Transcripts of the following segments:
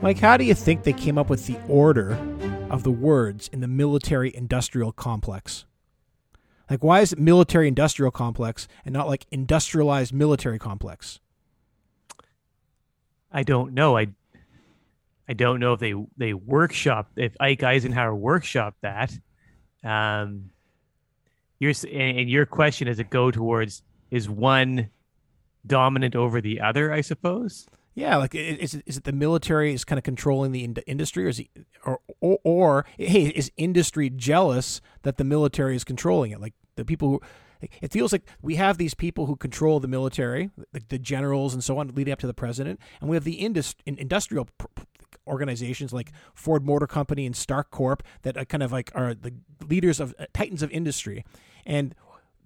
Mike, how do you think they came up with the order of the words in the military industrial complex? Like, why is it military industrial complex and not like industrialized military complex? I don't know. I I don't know if they they workshop if Ike Eisenhower workshopped that. Um, your and your question does it go towards is one dominant over the other? I suppose. Yeah, like is it, is it the military is kind of controlling the ind- industry, or is he, or, or or hey, is industry jealous that the military is controlling it? Like the people who, it feels like we have these people who control the military, like the generals and so on, leading up to the president, and we have the indus- industrial organizations like Ford Motor Company and Stark Corp that are kind of like are the leaders of uh, titans of industry, and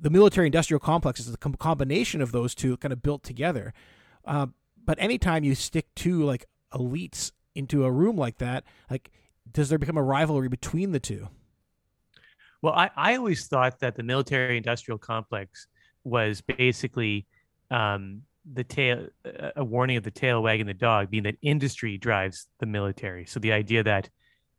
the military industrial complex is a com- combination of those two kind of built together. Uh, but anytime you stick two like elites into a room like that, like does there become a rivalry between the two? Well, I, I always thought that the military industrial complex was basically um, the tail, a warning of the tail wagging the dog, being that industry drives the military. So the idea that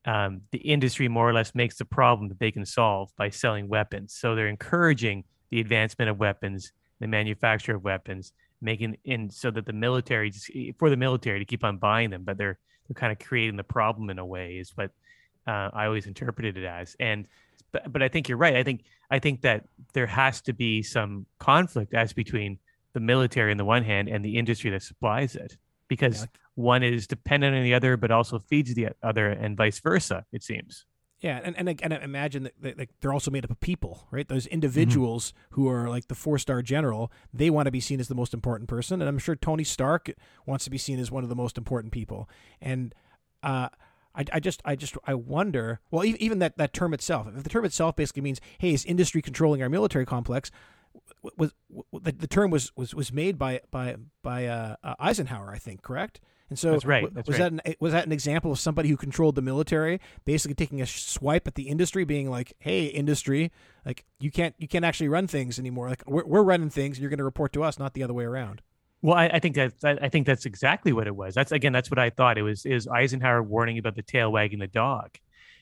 um, the industry more or less makes the problem that they can solve by selling weapons. So they're encouraging the advancement of weapons, the manufacture of weapons, making in so that the military for the military to keep on buying them, but they're they're kind of creating the problem in a way is what uh, I always interpreted it as. And but, but I think you're right. I think I think that there has to be some conflict as between the military on the one hand and the industry that supplies it because yeah. one is dependent on the other but also feeds the other and vice versa it seems yeah, and and, and imagine that, that, they're also made up of people, right? Those individuals mm-hmm. who are like the four star general, they want to be seen as the most important person, and I'm sure Tony Stark wants to be seen as one of the most important people. And uh, I, I just I just I wonder. Well, even, even that that term itself, if the term itself basically means, hey, is industry controlling our military complex? Was, was the, the term was was was made by by by uh, uh, Eisenhower, I think, correct? And so that's right. That's was right. that an, was that an example of somebody who controlled the military, basically taking a swipe at the industry, being like, "Hey, industry, like you can't you can't actually run things anymore. Like we're we're running things, and you're going to report to us, not the other way around." Well, I, I think that I think that's exactly what it was. That's again, that's what I thought. It was is Eisenhower warning about the tail wagging the dog,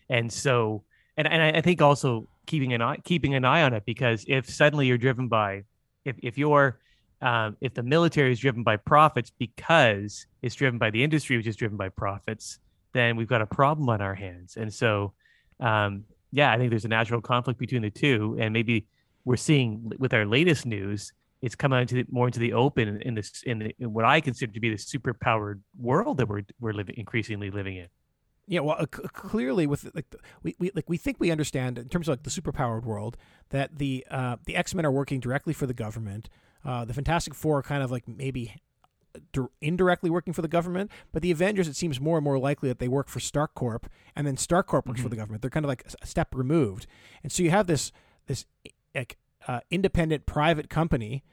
and so and and I think also keeping an eye keeping an eye on it because if suddenly you're driven by if if you're um, if the military is driven by profits because it's driven by the industry, which is driven by profits, then we've got a problem on our hands. And so, um, yeah, I think there's a natural conflict between the two, and maybe we're seeing with our latest news, it's come out into the, more into the open in this in, the, in what I consider to be the superpowered world that we're we're living increasingly living in. Yeah, well, uh, c- clearly, with like we, we like we think we understand in terms of like the superpowered world that the uh, the X Men are working directly for the government. Uh, the Fantastic Four are kind of like maybe indirectly working for the government, but the Avengers, it seems more and more likely that they work for Stark Corp, and then Stark Corp works mm-hmm. for the government. They're kind of like a step removed, and so you have this this like uh, independent private company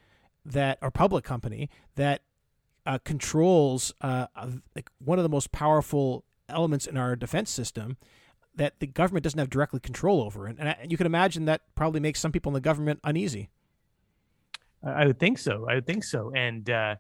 that or public company that uh, controls uh, like one of the most powerful elements in our defense system that the government doesn't have directly control over, and, and you can imagine that probably makes some people in the government uneasy. I would think so. I would think so. And uh,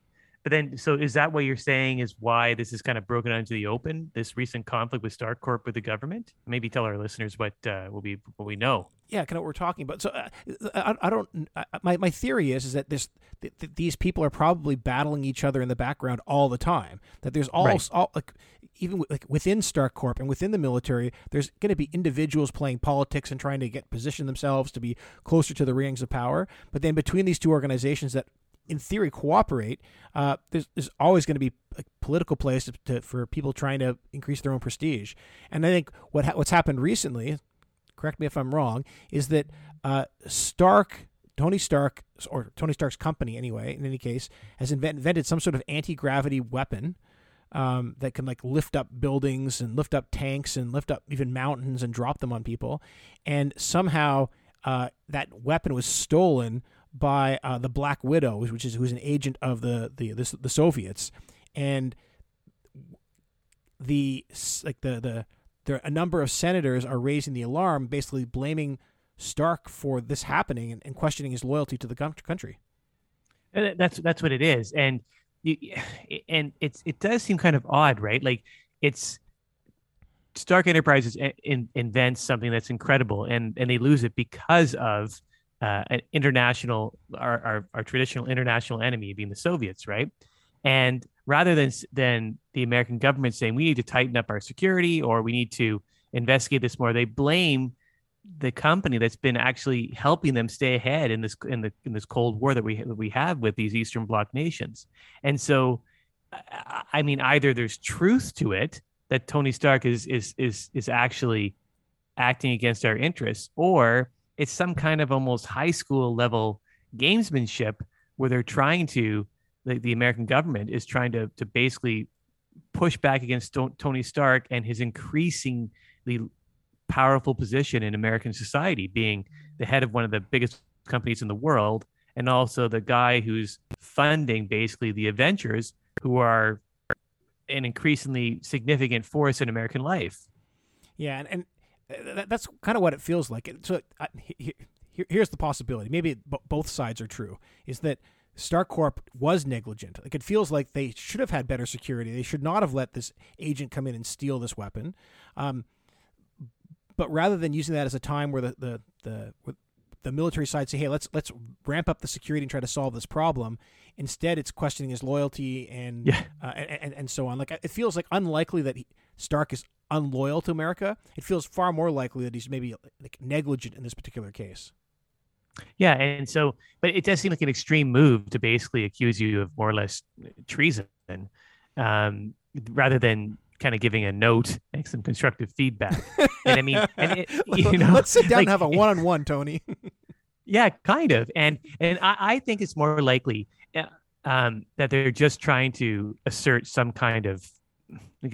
but then, so is that what you're saying is why this is kind of broken out into the open? This recent conflict with Stark Corp with the government. Maybe tell our listeners what uh, will be what we know. Yeah, kind of what we're talking about. So uh, I, I, don't. I, my my theory is is that this th- th- these people are probably battling each other in the background all the time. That there's all, right. all like even like within Stark Corp and within the military, there's going to be individuals playing politics and trying to get position themselves to be closer to the rings of power. But then between these two organizations that in theory cooperate, uh, there's, there's always going to be a political place to, to, for people trying to increase their own prestige. And I think what ha- what's happened recently, correct me if I'm wrong, is that uh, Stark, Tony Stark, or Tony Stark's company anyway, in any case, has invent- invented some sort of anti gravity weapon. Um, that can like lift up buildings and lift up tanks and lift up even mountains and drop them on people, and somehow uh, that weapon was stolen by uh, the Black Widow, which is who's an agent of the the the, the Soviets, and the like the the there a number of senators are raising the alarm, basically blaming Stark for this happening and, and questioning his loyalty to the country. And that's that's what it is, and you, and it's it does seem kind of odd, right? Like it's Stark Enterprises in, invents something that's incredible, and and they lose it because of uh, an international, our, our our traditional international enemy being the Soviets, right? And rather than than the American government saying we need to tighten up our security or we need to investigate this more, they blame the company that's been actually helping them stay ahead in this in the in this cold war that we that we have with these eastern bloc nations. And so i mean either there's truth to it that tony stark is is is is actually acting against our interests or it's some kind of almost high school level gamesmanship where they're trying to the, the american government is trying to to basically push back against tony stark and his increasingly powerful position in American society, being the head of one of the biggest companies in the world, and also the guy who's funding basically the Avengers, who are an increasingly significant force in American life. Yeah, and, and that's kind of what it feels like. So uh, here, here's the possibility. Maybe b- both sides are true. Is that Stark Corp was negligent. Like it feels like they should have had better security. They should not have let this agent come in and steal this weapon. Um, but rather than using that as a time where the the the the military side say, "Hey, let's let's ramp up the security and try to solve this problem," instead it's questioning his loyalty and yeah. uh, and, and, and so on. Like it feels like unlikely that he, Stark is unloyal to America. It feels far more likely that he's maybe like negligent in this particular case. Yeah, and so, but it does seem like an extreme move to basically accuse you of more or less treason, um, rather than kind of giving a note and some constructive feedback. and I mean, and it, you know, let's sit down like, and have a one-on-one, Tony. yeah, kind of. And and I, I think it's more likely uh, um, that they're just trying to assert some kind of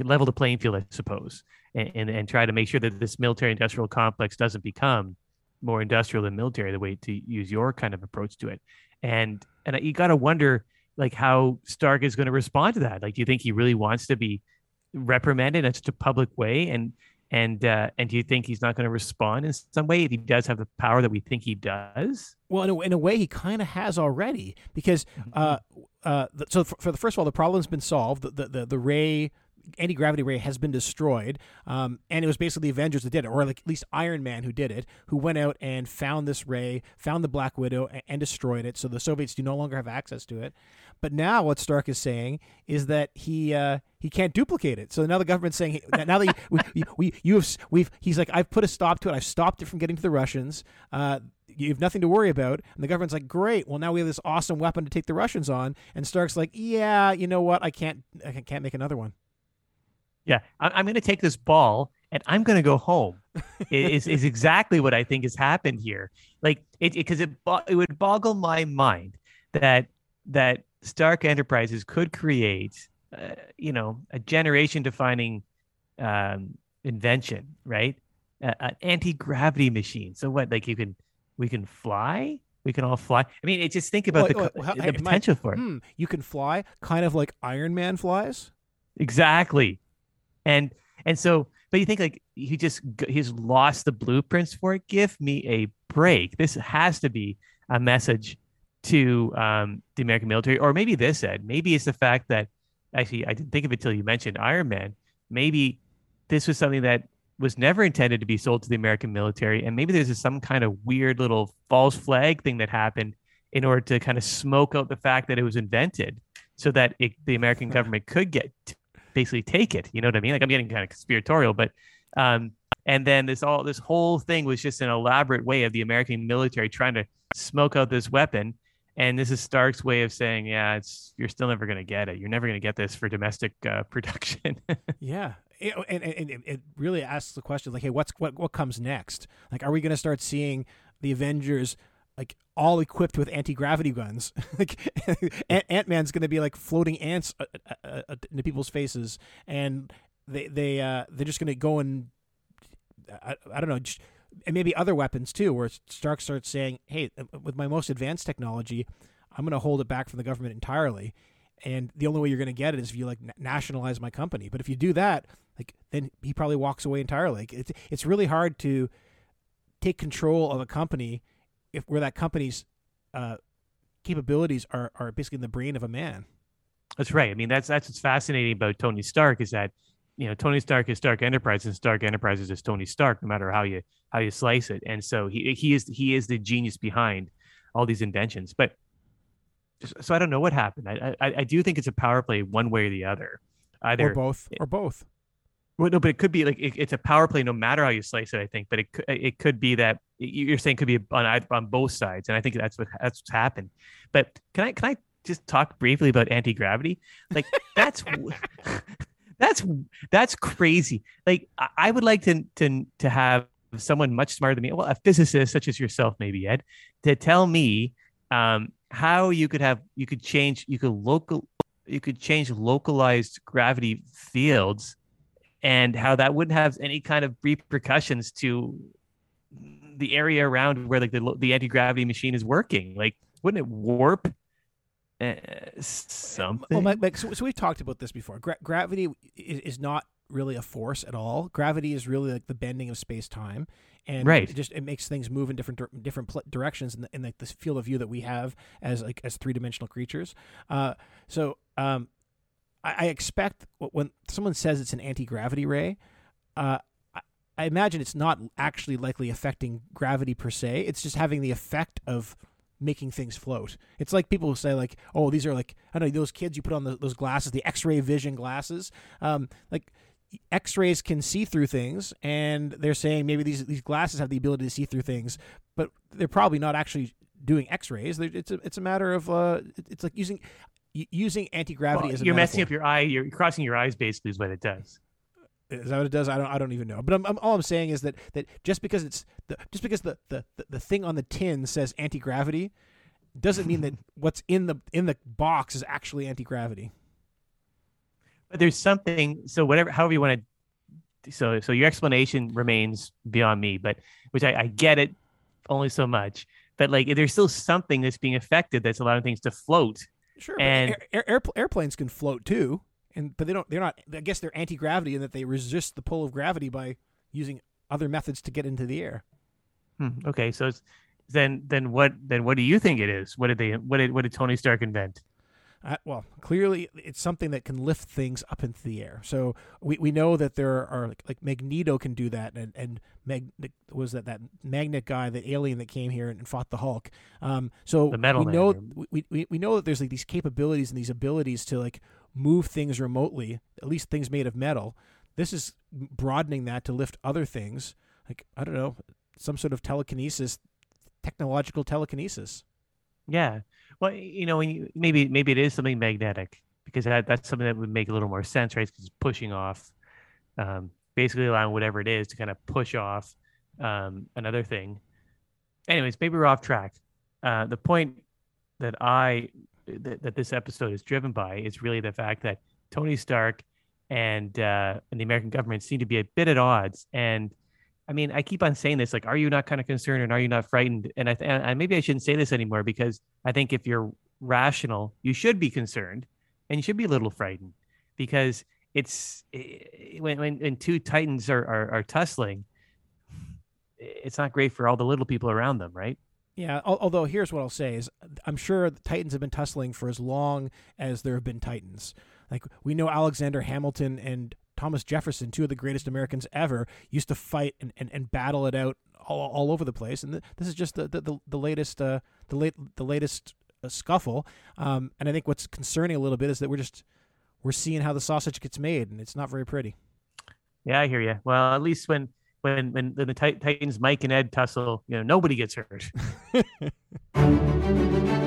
level the playing field, I suppose, and, and, and try to make sure that this military-industrial complex doesn't become more industrial than military. The way to use your kind of approach to it, and and you got to wonder like how Stark is going to respond to that. Like, do you think he really wants to be reprimanded in such a public way and and uh, and do you think he's not going to respond in some way if he does have the power that we think he does? Well, in a, in a way, he kind of has already because mm-hmm. uh, uh, so for, for, the first of all, the problem's been solved. The the the, the ray anti gravity ray has been destroyed, um, and it was basically the Avengers that did it, or like at least Iron Man who did it, who went out and found this ray, found the Black Widow, and, and destroyed it. So the Soviets do no longer have access to it. But now what Stark is saying is that he uh, he can't duplicate it. So now the government's saying now that we, we you have we've he's like I've put a stop to it. I've stopped it from getting to the Russians. Uh, you have nothing to worry about. And the government's like, great. Well, now we have this awesome weapon to take the Russians on. And Stark's like, yeah, you know what? I can't I can't make another one. Yeah, I, am going to take this ball and I'm going to go home. is is exactly what I think has happened here. Like it because it, it it would boggle my mind that that Stark Enterprises could create, uh, you know, a generation defining um, invention, right? Uh, an anti gravity machine. So what? Like you can we can fly. We can all fly. I mean, it, just think about the, well, the hey, potential for it. Hmm, you can fly, kind of like Iron Man flies. Exactly and and so but you think like he just he's lost the blueprints for it give me a break. This has to be a message to um, the american military or maybe this ed. Maybe it's the fact that actually i didn't think of it till you mentioned iron man. Maybe this was something that was never intended to be sold to the american military and maybe there's some kind of weird little false flag thing that happened in order to kind of smoke out the fact that it was invented so that it, the american government could get basically take it. You know what I mean? Like I'm getting kind of conspiratorial, but um, and then this all this whole thing was just an elaborate way of the American military trying to smoke out this weapon. And this is Stark's way of saying, yeah, it's you're still never going to get it. You're never going to get this for domestic uh, production. yeah, it, and, and, and it really asks the question like, hey, what's what what comes next? Like, are we going to start seeing the Avengers like all equipped with anti gravity guns. like Ant Man's going to be like floating ants uh, uh, uh, uh, into people's faces, and they they uh, they're just going to go and I, I don't know. Just, and maybe other weapons too, where Stark starts saying, "Hey, uh, with my most advanced technology, I'm going to hold it back from the government entirely, and the only way you're going to get it is if you like nationalize my company. But if you do that, like then he probably walks away entirely. Like, it's it's really hard to take control of a company if where that company's uh, capabilities are are basically in the brain of a man. That's right. I mean, that's that's what's fascinating about Tony Stark is that you know Tony Stark is Stark Enterprises, and Stark Enterprises is Tony Stark, no matter how you how you slice it. And so he he is he is the genius behind all these inventions. But so I don't know what happened. I I, I do think it's a power play one way or the other, either or both or both. Well, no, but it could be like it, it's a power play no matter how you slice it. I think, but it it could be that you're saying could be on on both sides, and I think that's what that's what's happened. But can I can I just talk briefly about anti gravity? Like that's that's that's crazy. Like I would like to to to have someone much smarter than me, well, a physicist such as yourself, maybe Ed, to tell me um, how you could have you could change you could local you could change localized gravity fields and how that wouldn't have any kind of repercussions to the area around where like the, the anti-gravity machine is working. Like wouldn't it warp uh, something? Well Mike, Mike, so, so, we've talked about this before. Gra- gravity is, is not really a force at all. Gravity is really like the bending of space-time and right. it just it makes things move in different different pl- directions in, the, in like this field of view that we have as like as three-dimensional creatures. Uh, so um, I, I expect when someone says it's an anti gravity ray, uh, I, I imagine it's not actually likely affecting gravity per se. It's just having the effect of making things float. It's like people will say like, "Oh, these are like I don't know those kids you put on the, those glasses, the X-ray vision glasses." Um, like X-rays can see through things, and they're saying maybe these these glasses have the ability to see through things, but they're probably not actually doing X-rays. It's a it's a matter of uh, it's like using using anti gravity well, as you're messing up your eye. You're crossing your eyes. Basically, is what it does. Is that what it does? I don't. I don't even know. But I'm, I'm, all I'm saying is that that just because it's the just because the the, the thing on the tin says anti gravity, doesn't mean that what's in the in the box is actually anti gravity. But there's something. So whatever, however you want to. So so your explanation remains beyond me, but which I, I get it only so much. But like, there's still something that's being affected that's allowing things to float Sure, and air, air, airplanes can float too, and but they don't. They're not. I guess they're anti gravity in that they resist the pull of gravity by using other methods to get into the air. Hmm, okay, so then then what then what do you think it is? What did they what did what did Tony Stark invent? Uh, well, clearly it's something that can lift things up into the air. So we, we know that there are like, like Magneto can do that, and and Mag was that that magnet guy, the alien that came here and fought the Hulk. Um, so the metal we know we, we, we know that there's like these capabilities and these abilities to like move things remotely, at least things made of metal. This is broadening that to lift other things, like I don't know, some sort of telekinesis, technological telekinesis. Yeah, well, you know, you, maybe maybe it is something magnetic because that, that's something that would make a little more sense, right? Because it's pushing off, um, basically allowing whatever it is to kind of push off um, another thing. Anyways, maybe we're off track. Uh, the point that I that, that this episode is driven by is really the fact that Tony Stark and uh, and the American government seem to be a bit at odds, and I mean, I keep on saying this, like, are you not kind of concerned and are you not frightened? And I, th- and maybe I shouldn't say this anymore because I think if you're rational, you should be concerned and you should be a little frightened because it's it, when, when, when two titans are, are, are tussling, it's not great for all the little people around them, right? Yeah, although here's what I'll say is I'm sure the Titans have been tussling for as long as there have been Titans. Like we know Alexander Hamilton and Thomas Jefferson, two of the greatest Americans ever, used to fight and, and, and battle it out all, all over the place. And this is just the the, the, latest uh, the late the latest uh, scuffle. Um, and I think what's concerning a little bit is that we're just we're seeing how the sausage gets made, and it's not very pretty. Yeah, I hear you. Well, at least when when when, when the Titans, Mike and Ed tussle, you know, nobody gets hurt.